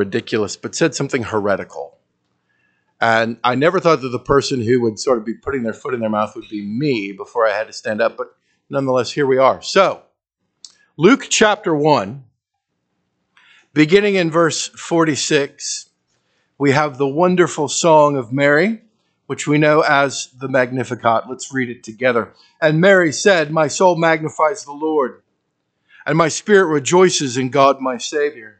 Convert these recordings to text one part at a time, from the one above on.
ridiculous, but said something heretical. And I never thought that the person who would sort of be putting their foot in their mouth would be me before I had to stand up, but nonetheless, here we are. So, Luke chapter 1, beginning in verse 46, we have the wonderful song of Mary, which we know as the Magnificat. Let's read it together. And Mary said, My soul magnifies the Lord, and my spirit rejoices in God my Savior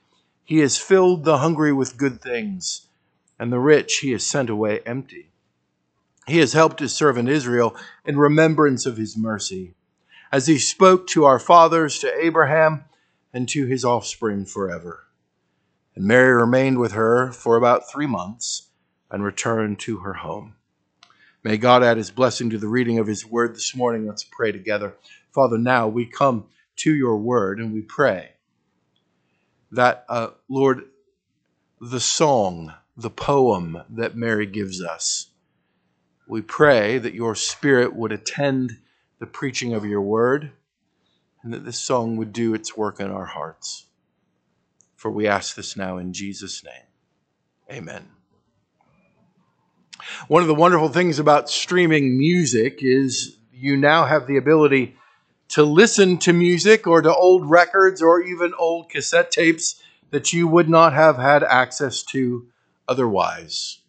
He has filled the hungry with good things, and the rich he has sent away empty. He has helped his servant Israel in remembrance of his mercy, as he spoke to our fathers, to Abraham, and to his offspring forever. And Mary remained with her for about three months and returned to her home. May God add his blessing to the reading of his word this morning. Let's pray together. Father, now we come to your word and we pray that, uh, Lord, the song, the poem that Mary gives us, we pray that your Spirit would attend the preaching of your word and that this song would do its work in our hearts. For we ask this now in Jesus' name. Amen. One of the wonderful things about streaming music is you now have the ability to listen to music or to old records or even old cassette tapes that you would not have had access to otherwise.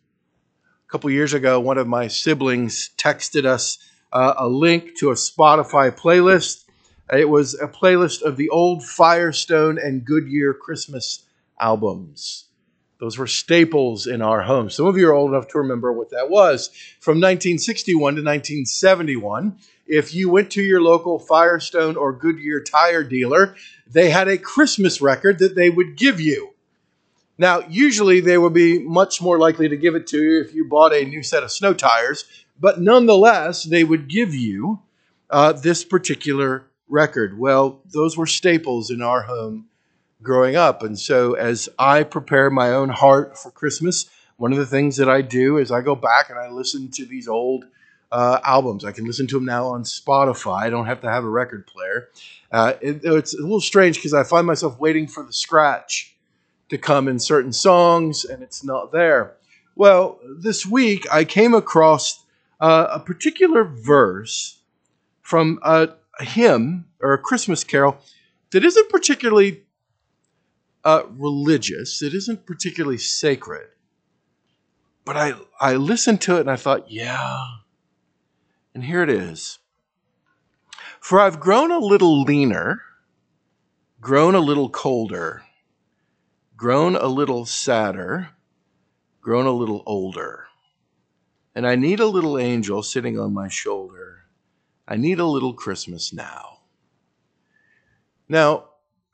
A couple years ago, one of my siblings texted us uh, a link to a Spotify playlist. It was a playlist of the old Firestone and Goodyear Christmas albums. Those were staples in our home. Some of you are old enough to remember what that was. From 1961 to 1971, if you went to your local Firestone or Goodyear tire dealer, they had a Christmas record that they would give you. Now, usually they would be much more likely to give it to you if you bought a new set of snow tires, but nonetheless, they would give you uh, this particular record. Well, those were staples in our home growing up. And so, as I prepare my own heart for Christmas, one of the things that I do is I go back and I listen to these old uh, albums. I can listen to them now on Spotify. I don't have to have a record player. Uh, it, it's a little strange because I find myself waiting for the scratch to come in certain songs, and it's not there. Well, this week I came across uh, a particular verse from a, a, hymn or a Christmas carol that isn't particularly uh, religious, it isn't particularly sacred. But I, I listened to it and I thought, yeah, and here it is For I've grown a little leaner, grown a little colder, grown a little sadder, grown a little older. And I need a little angel sitting on my shoulder. I need a little Christmas now. Now,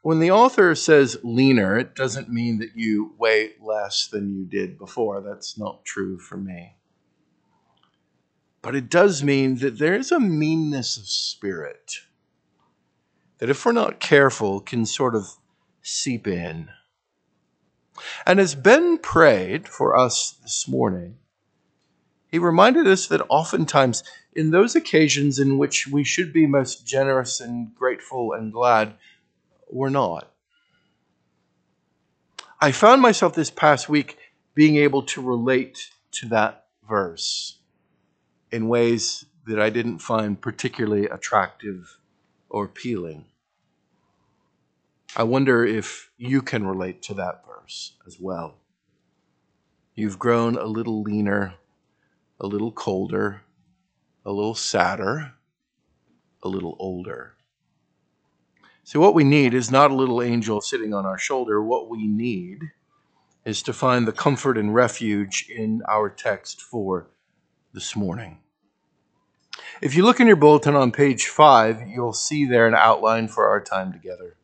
when the author says leaner, it doesn't mean that you weigh less than you did before. That's not true for me. But it does mean that there is a meanness of spirit that, if we're not careful, can sort of seep in. And as Ben prayed for us this morning, he reminded us that oftentimes, in those occasions in which we should be most generous and grateful and glad, we're not. I found myself this past week being able to relate to that verse in ways that I didn't find particularly attractive or appealing. I wonder if you can relate to that verse as well. You've grown a little leaner, a little colder, a little sadder, a little older. So, what we need is not a little angel sitting on our shoulder. What we need is to find the comfort and refuge in our text for this morning. If you look in your bulletin on page five, you'll see there an outline for our time together.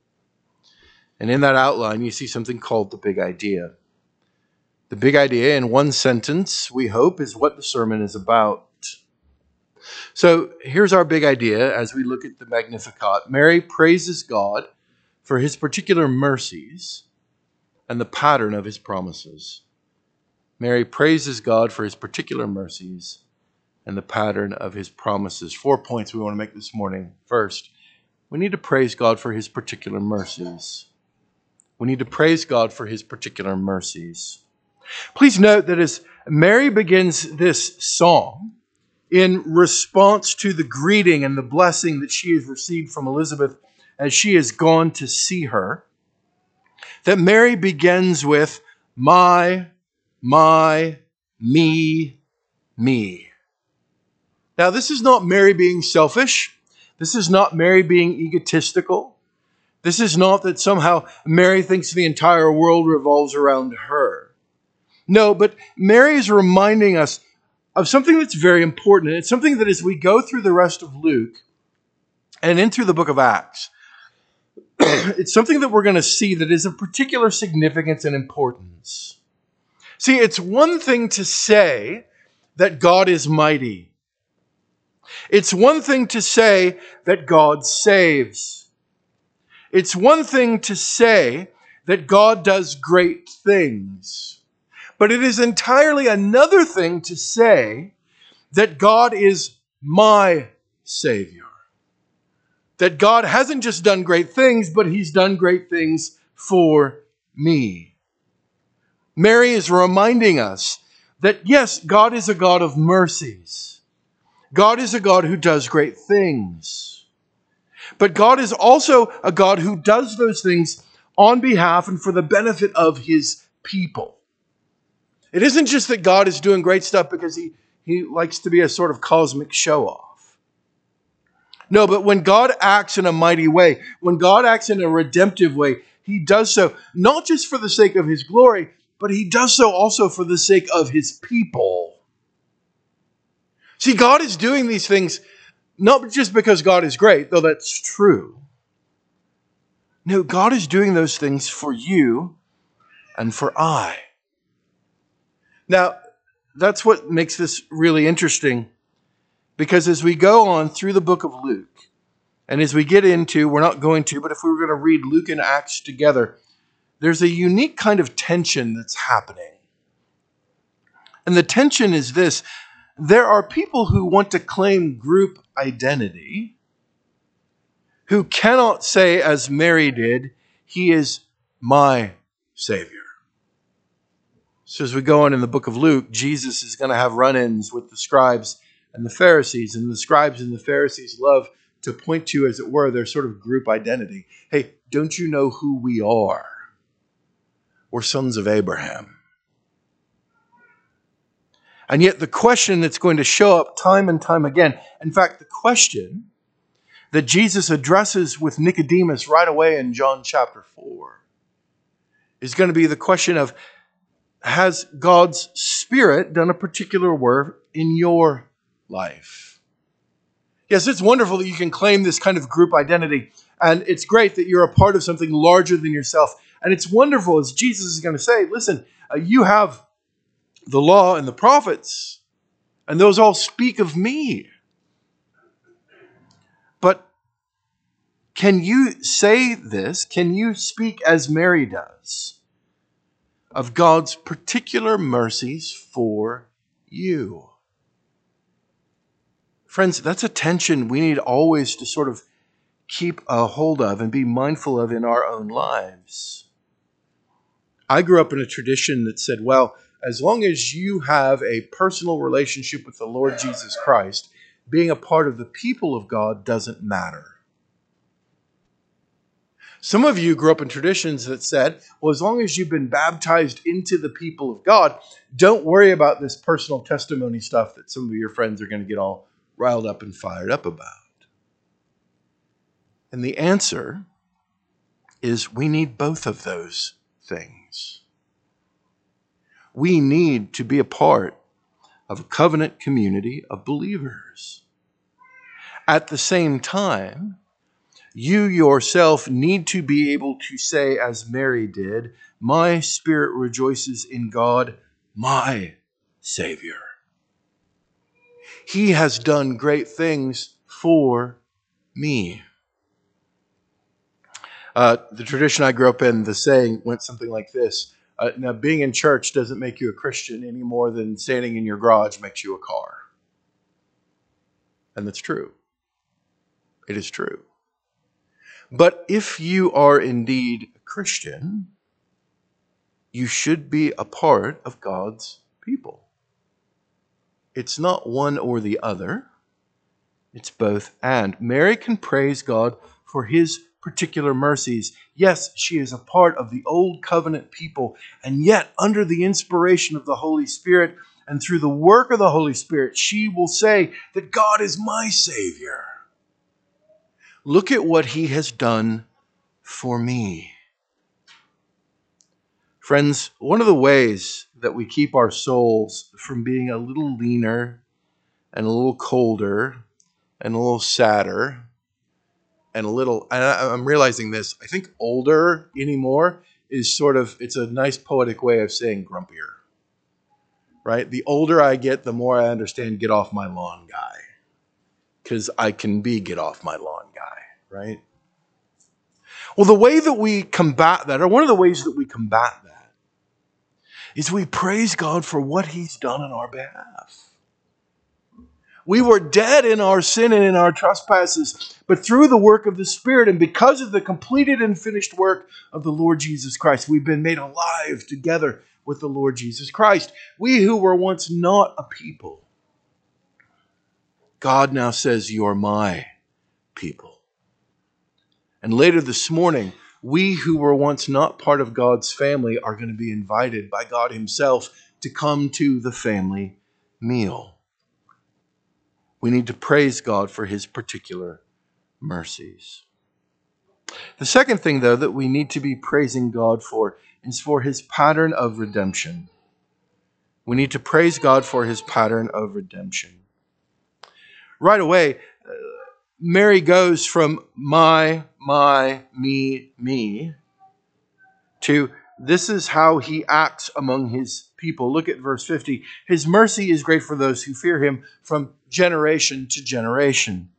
And in that outline, you see something called the big idea. The The big idea in one sentence, we hope, is what the sermon is about. So here's our big idea as we look at the Magnificat Mary praises God for his particular mercies and the pattern of his promises. Mary praises God for his particular mercies and the pattern of his promises. Four points we want to make this morning. First, we need to praise God for his particular mercies. We need to praise God for his particular mercies. Please note that as Mary begins this song, in response to the greeting and the blessing that she has received from Elizabeth as she has gone to see her, that Mary begins with, My, my, me, me. Now, this is not Mary being selfish. This is not Mary being egotistical. This is not that somehow Mary thinks the entire world revolves around her. No, but Mary is reminding us of something that's very important. And it's something that as we go through the rest of Luke and in through the book of Acts, it's something that we're going to see that is of particular significance and importance. See, it's one thing to say that God is mighty. It's one thing to say that God saves. It's one thing to say that God does great things. But it is entirely another thing to say that God is my Savior. That God hasn't just done great things, but He's done great things for me. Mary is reminding us that yes, God is a God of mercies. God is a God who does great things. But God is also a God who does those things on behalf and for the benefit of his people. It isn't just that God is doing great stuff because he, he likes to be a sort of cosmic show off. No, but when God acts in a mighty way, when God acts in a redemptive way, he does so not just for the sake of his glory, but he does so also for the sake of his people. See, God is doing these things not just because God is great, though that's true. No, God is doing those things for you and for I. Now, that's what makes this really interesting because as we go on through the book of Luke, and as we get into, we're not going to, but if we were going to read Luke and Acts together, there's a unique kind of tension that's happening. And the tension is this there are people who want to claim group identity who cannot say, as Mary did, He is my Savior. So, as we go on in the book of Luke, Jesus is going to have run ins with the scribes and the Pharisees. And the scribes and the Pharisees love to point to, as it were, their sort of group identity. Hey, don't you know who we are? We're sons of Abraham. And yet, the question that's going to show up time and time again, in fact, the question that Jesus addresses with Nicodemus right away in John chapter 4 is going to be the question of has God's Spirit done a particular work in your life? Yes, it's wonderful that you can claim this kind of group identity, and it's great that you're a part of something larger than yourself. And it's wonderful, as Jesus is going to say, listen, uh, you have the law and the prophets, and those all speak of me. But can you say this? Can you speak as Mary does? Of God's particular mercies for you. Friends, that's a tension we need always to sort of keep a hold of and be mindful of in our own lives. I grew up in a tradition that said, well, as long as you have a personal relationship with the Lord Jesus Christ, being a part of the people of God doesn't matter. Some of you grew up in traditions that said, well, as long as you've been baptized into the people of God, don't worry about this personal testimony stuff that some of your friends are going to get all riled up and fired up about. And the answer is we need both of those things. We need to be a part of a covenant community of believers. At the same time, you yourself need to be able to say, as Mary did, My spirit rejoices in God, my Savior. He has done great things for me. Uh, the tradition I grew up in, the saying went something like this uh, Now, being in church doesn't make you a Christian any more than standing in your garage makes you a car. And that's true. It is true. But if you are indeed a Christian, you should be a part of God's people. It's not one or the other, it's both and. Mary can praise God for his particular mercies. Yes, she is a part of the old covenant people, and yet, under the inspiration of the Holy Spirit and through the work of the Holy Spirit, she will say that God is my Savior. Look at what he has done for me. Friends, one of the ways that we keep our souls from being a little leaner and a little colder and a little sadder and a little, and I'm realizing this, I think older anymore is sort of, it's a nice poetic way of saying grumpier. Right? The older I get, the more I understand get off my lawn guy. Because I can be get off my lawn right? Well, the way that we combat that, or one of the ways that we combat that, is we praise God for what He's done on our behalf. We were dead in our sin and in our trespasses, but through the work of the Spirit and because of the completed and finished work of the Lord Jesus Christ, we've been made alive together with the Lord Jesus Christ. We who were once not a people, God now says, You're my people. And later this morning, we who were once not part of God's family are going to be invited by God Himself to come to the family meal. We need to praise God for His particular mercies. The second thing, though, that we need to be praising God for is for His pattern of redemption. We need to praise God for His pattern of redemption. Right away, Mary goes from my, my, me, me to this is how he acts among his people. Look at verse 50. His mercy is great for those who fear him from generation to generation.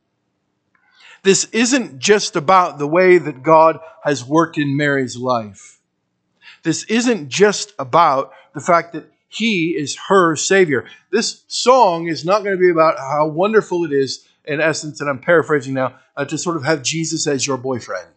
This isn't just about the way that God has worked in Mary's life. This isn't just about the fact that he is her Savior. This song is not going to be about how wonderful it is in essence, and I'm paraphrasing now, uh, to sort of have Jesus as your boyfriend.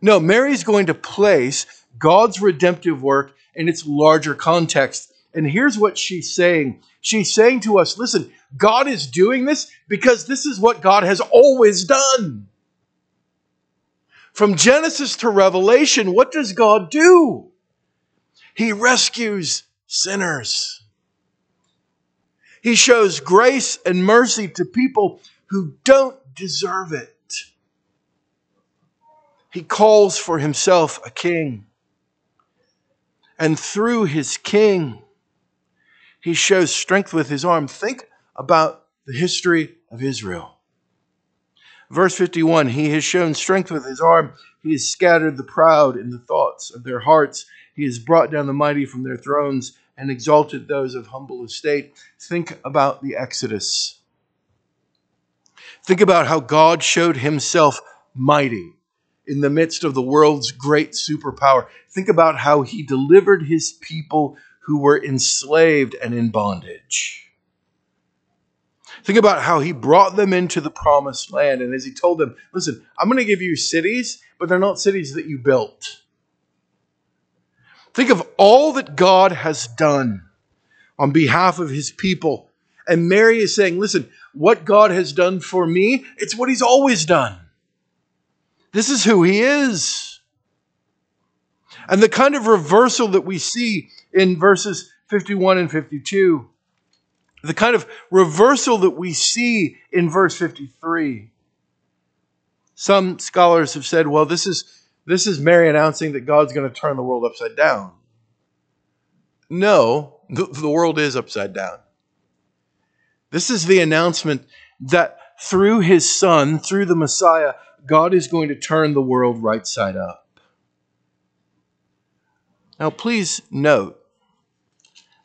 No, Mary's going to place God's redemptive work in its larger context. And here's what she's saying She's saying to us, listen, God is doing this because this is what God has always done. From Genesis to Revelation, what does God do? He rescues sinners. He shows grace and mercy to people who don't deserve it. He calls for himself a king. And through his king, he shows strength with his arm. Think about the history of Israel. Verse 51 He has shown strength with his arm. He has scattered the proud in the thoughts of their hearts. He has brought down the mighty from their thrones and exalted those of humble estate. Think about the Exodus. Think about how God showed himself mighty in the midst of the world's great superpower. Think about how he delivered his people who were enslaved and in bondage. Think about how he brought them into the promised land. And as he told them, listen, I'm going to give you cities, but they're not cities that you built. Think of all that God has done on behalf of his people. And Mary is saying, listen, what God has done for me, it's what he's always done. This is who he is. And the kind of reversal that we see in verses 51 and 52, the kind of reversal that we see in verse 53. Some scholars have said, well, this is this is Mary announcing that God's going to turn the world upside down. No, the, the world is upside down. This is the announcement that through his son, through the Messiah, God is going to turn the world right side up. Now, please note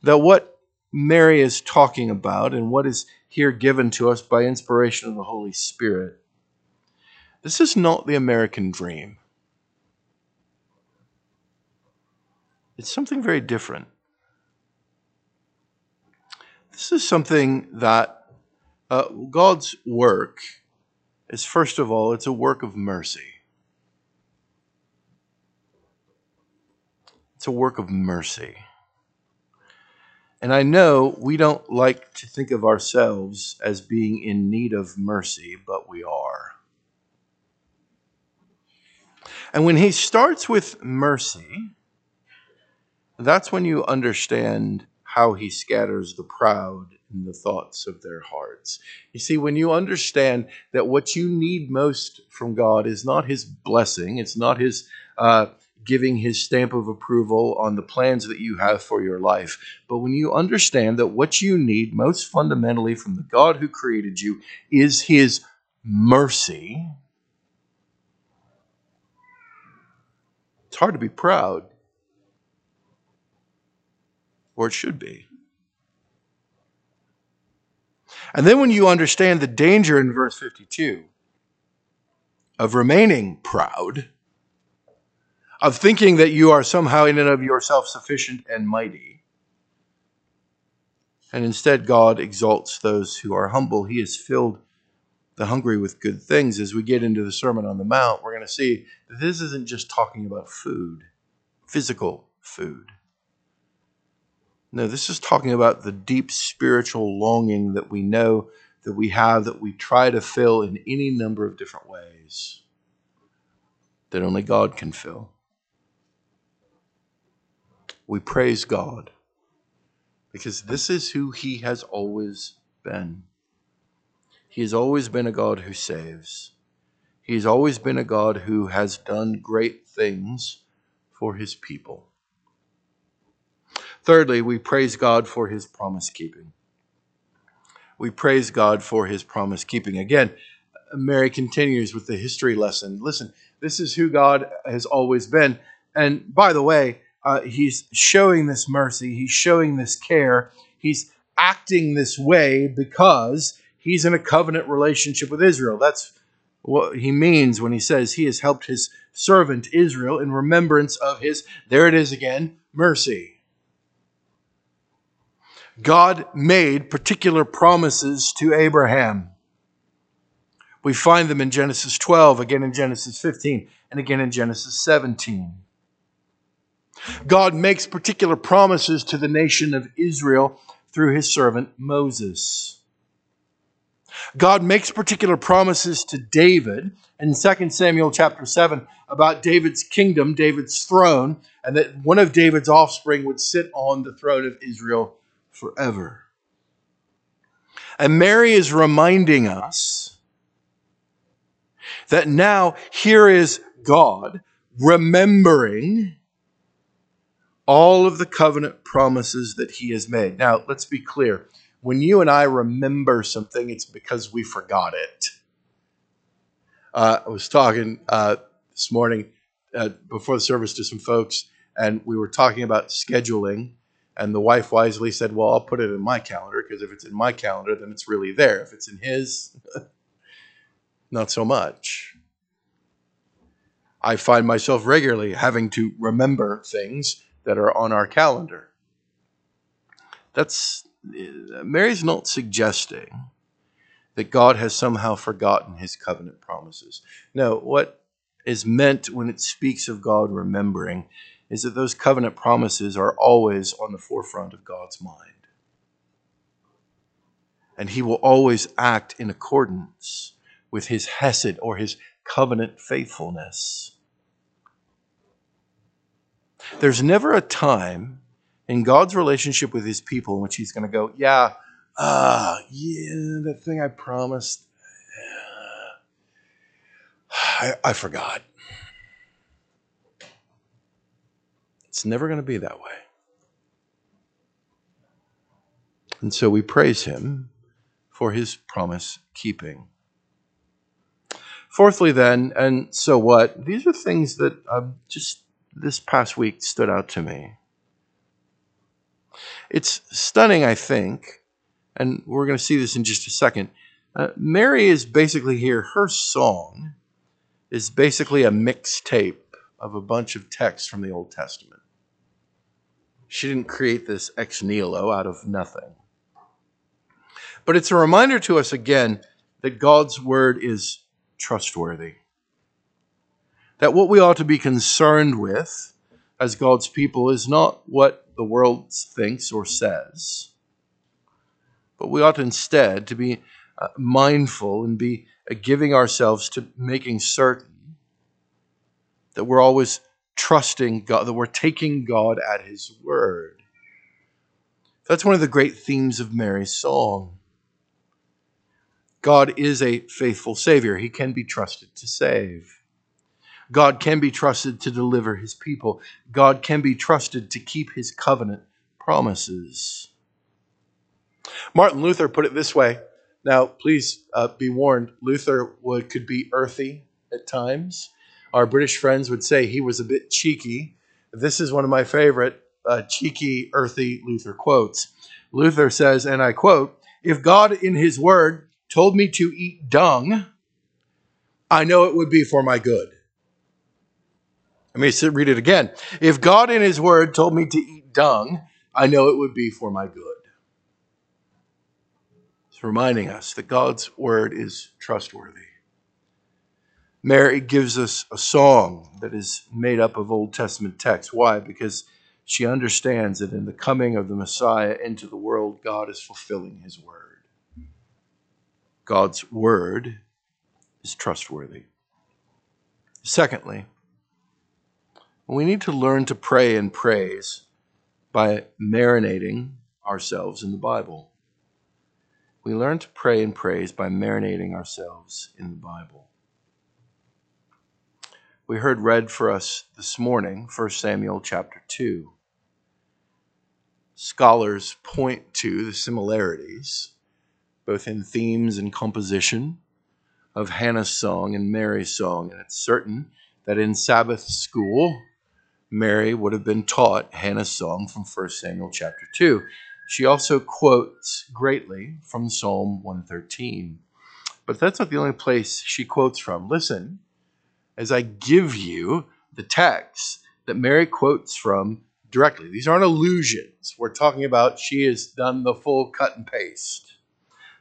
that what Mary is talking about and what is here given to us by inspiration of the Holy Spirit, this is not the American dream. It's something very different. This is something that uh, God's work is, first of all, it's a work of mercy. It's a work of mercy. And I know we don't like to think of ourselves as being in need of mercy, but we are. And when he starts with mercy, that's when you understand how he scatters the proud in the thoughts of their hearts. You see, when you understand that what you need most from God is not his blessing, it's not his uh, giving his stamp of approval on the plans that you have for your life, but when you understand that what you need most fundamentally from the God who created you is his mercy, it's hard to be proud or it should be. And then when you understand the danger in verse 52 of remaining proud, of thinking that you are somehow in and of yourself sufficient and mighty, and instead God exalts those who are humble, He has filled the hungry with good things. As we get into the Sermon on the Mount, we're going to see that this isn't just talking about food, physical food. No, this is talking about the deep spiritual longing that we know that we have, that we try to fill in any number of different ways that only God can fill. We praise God because this is who He has always been. He has always been a God who saves. He has always been a God who has done great things for His people. Thirdly, we praise God for his promise keeping. We praise God for his promise keeping. Again, Mary continues with the history lesson. Listen, this is who God has always been. And by the way, uh, he's showing this mercy, he's showing this care, he's acting this way because he's in a covenant relationship with Israel. That's what he means when he says he has helped his servant Israel in remembrance of his, there it is again, mercy. God made particular promises to Abraham. We find them in Genesis 12, again in Genesis 15, and again in Genesis 17. God makes particular promises to the nation of Israel through his servant Moses. God makes particular promises to David in 2 Samuel chapter 7 about David's kingdom, David's throne, and that one of David's offspring would sit on the throne of Israel forever. And Mary is reminding us that now here is God remembering all of the covenant promises that he has made. Now, let's be clear. When you and I remember something, it's because we forgot it. Uh, I was talking uh, this morning uh, before the service to some folks, and we were talking about scheduling and the wife wisely said, Well, I'll put it in my calendar because if it's in my calendar, then it's really there. If it's in his, not so much. I find myself regularly having to remember things that are on our calendar. That's eh, Mary's not suggesting that God has somehow forgotten his covenant promises. No, what is meant when it speaks of God remembering is that those covenant promises are always on the forefront of God's mind. And he will always act in accordance with his hesed or his covenant faithfulness. There's never a time in God's relationship with his people in which he's going to go, Yeah, ah, uh, yeah, that thing I promised, I, I forgot. It's never going to be that way. And so we praise him for his promise keeping. Fourthly, then, and so what? These are things that um, just this past week stood out to me. It's stunning, I think, and we're going to see this in just a second. Uh, Mary is basically here, her song is basically a mixtape of a bunch of texts from the Old Testament. She didn't create this ex nihilo out of nothing. But it's a reminder to us again that God's word is trustworthy. That what we ought to be concerned with as God's people is not what the world thinks or says, but we ought instead to be uh, mindful and be uh, giving ourselves to making certain that we're always trusting God, that we're taking God at His word. That's one of the great themes of Mary's song. God is a faithful Savior. He can be trusted to save. God can be trusted to deliver his people. God can be trusted to keep his covenant promises. Martin Luther put it this way. Now, please uh, be warned, Luther would, could be earthy at times. Our British friends would say he was a bit cheeky. This is one of my favorite uh, cheeky, earthy Luther quotes. Luther says, and I quote, If God in his word told me to eat dung, I know it would be for my good. Let me read it again. If God in his word told me to eat dung, I know it would be for my good. It's reminding us that God's word is trustworthy. Mary gives us a song that is made up of Old Testament texts. Why? Because she understands that in the coming of the Messiah into the world, God is fulfilling his word. God's word is trustworthy. Secondly, we need to learn to pray and praise by marinating ourselves in the Bible. We learn to pray and praise by marinating ourselves in the Bible. We heard read for us this morning 1 Samuel chapter 2. Scholars point to the similarities both in themes and composition, of Hannah's song and Mary's song. And it's certain that in Sabbath school, Mary would have been taught Hannah's song from 1 Samuel chapter 2. She also quotes greatly from Psalm 113. But that's not the only place she quotes from. Listen, as I give you the text that Mary quotes from directly. These aren't allusions. We're talking about she has done the full cut and paste.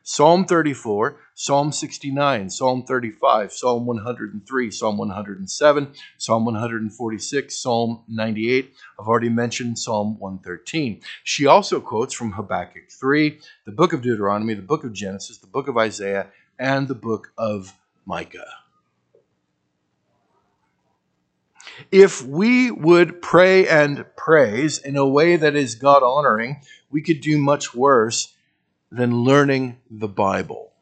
Psalm 34, Psalm 69, Psalm 35, Psalm 103, Psalm 107, Psalm 146, Psalm 98. I've already mentioned Psalm 113. She also quotes from Habakkuk 3, the book of Deuteronomy, the book of Genesis, the book of Isaiah, and the book of Micah. If we would pray and praise in a way that is God honoring, we could do much worse than learning the Bible,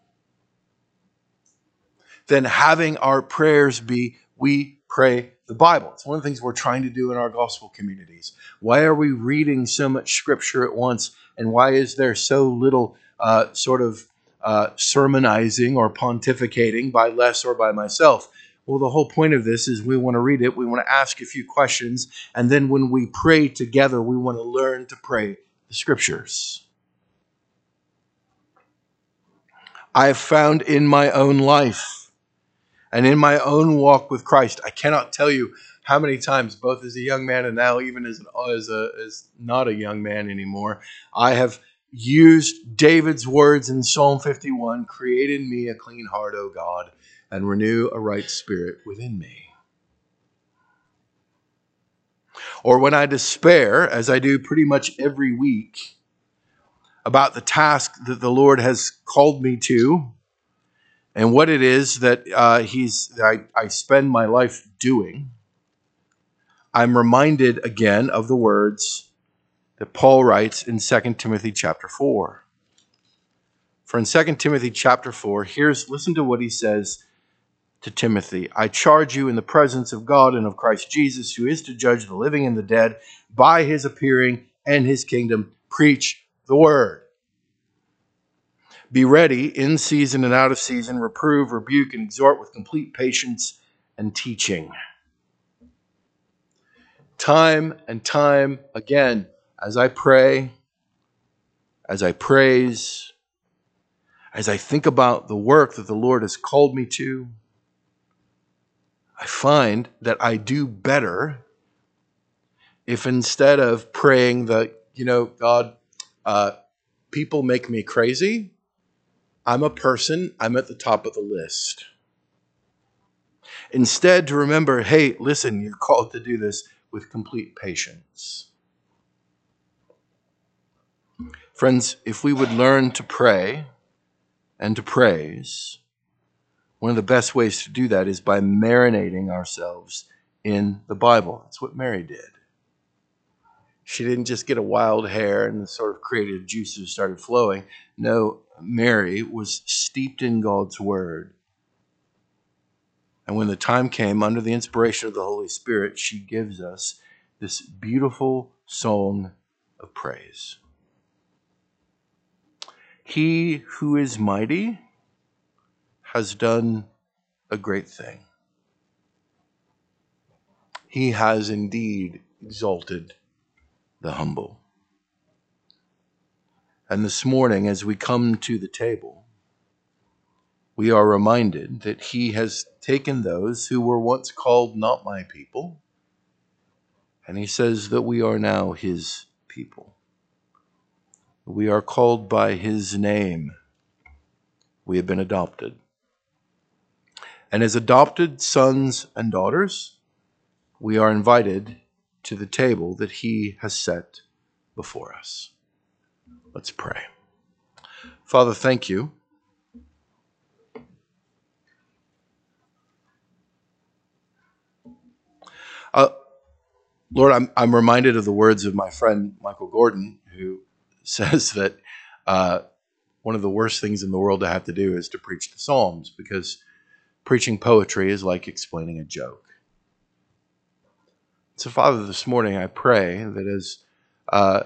than having our prayers be, we pray the Bible. It's one of the things we're trying to do in our gospel communities. Why are we reading so much scripture at once? And why is there so little uh, sort of uh, sermonizing or pontificating by Les or by myself? Well, the whole point of this is we want to read it, we want to ask a few questions, and then when we pray together, we want to learn to pray the scriptures. I have found in my own life and in my own walk with Christ. I cannot tell you how many times, both as a young man and now even as, an, as, a, as not a young man anymore, I have used David's words in Psalm 51 Create in me a clean heart, O God, and renew a right spirit within me. Or when I despair, as I do pretty much every week, about the task that the Lord has called me to and what it is that uh, he's I, I spend my life doing, I'm reminded again of the words that Paul writes in 2 Timothy chapter 4. For in 2 Timothy chapter 4, here's listen to what he says to Timothy I charge you in the presence of God and of Christ Jesus, who is to judge the living and the dead, by his appearing and his kingdom, preach the word. Be ready in season and out of season, reprove, rebuke, and exhort with complete patience and teaching. Time and time again, as I pray, as I praise, as I think about the work that the Lord has called me to, I find that I do better if instead of praying that, you know, God, uh, people make me crazy, I'm a person, I'm at the top of the list. Instead, to remember, hey, listen, you're called to do this with complete patience. Friends, if we would learn to pray and to praise, one of the best ways to do that is by marinating ourselves in the Bible. That's what Mary did. She didn't just get a wild hair and the sort of creative juices started flowing. No, Mary was steeped in God's word. And when the time came, under the inspiration of the Holy Spirit, she gives us this beautiful song of praise. He who is mighty has done a great thing. He has indeed exalted the humble. And this morning, as we come to the table, we are reminded that He has taken those who were once called not my people, and He says that we are now His people. We are called by His name. We have been adopted. And as adopted sons and daughters, we are invited to the table that He has set before us. Let's pray. Father, thank you. Uh, Lord, I'm, I'm reminded of the words of my friend Michael Gordon, who says that uh, one of the worst things in the world to have to do is to preach the Psalms because preaching poetry is like explaining a joke. So, Father, this morning I pray that as uh,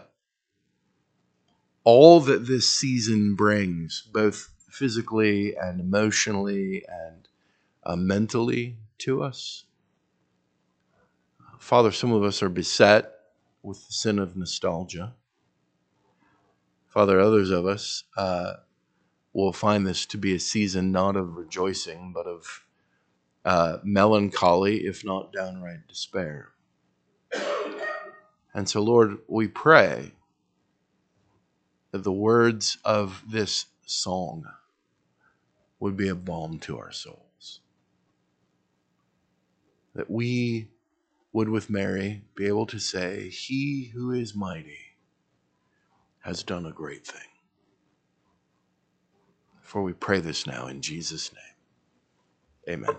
all that this season brings, both physically and emotionally and uh, mentally to us, Father, some of us are beset with the sin of nostalgia. Father, others of us uh, will find this to be a season not of rejoicing, but of uh, melancholy, if not downright despair. And so, Lord, we pray that the words of this song would be a balm to our souls. That we would, with Mary, be able to say, He who is mighty has done a great thing. For we pray this now in Jesus' name. Amen.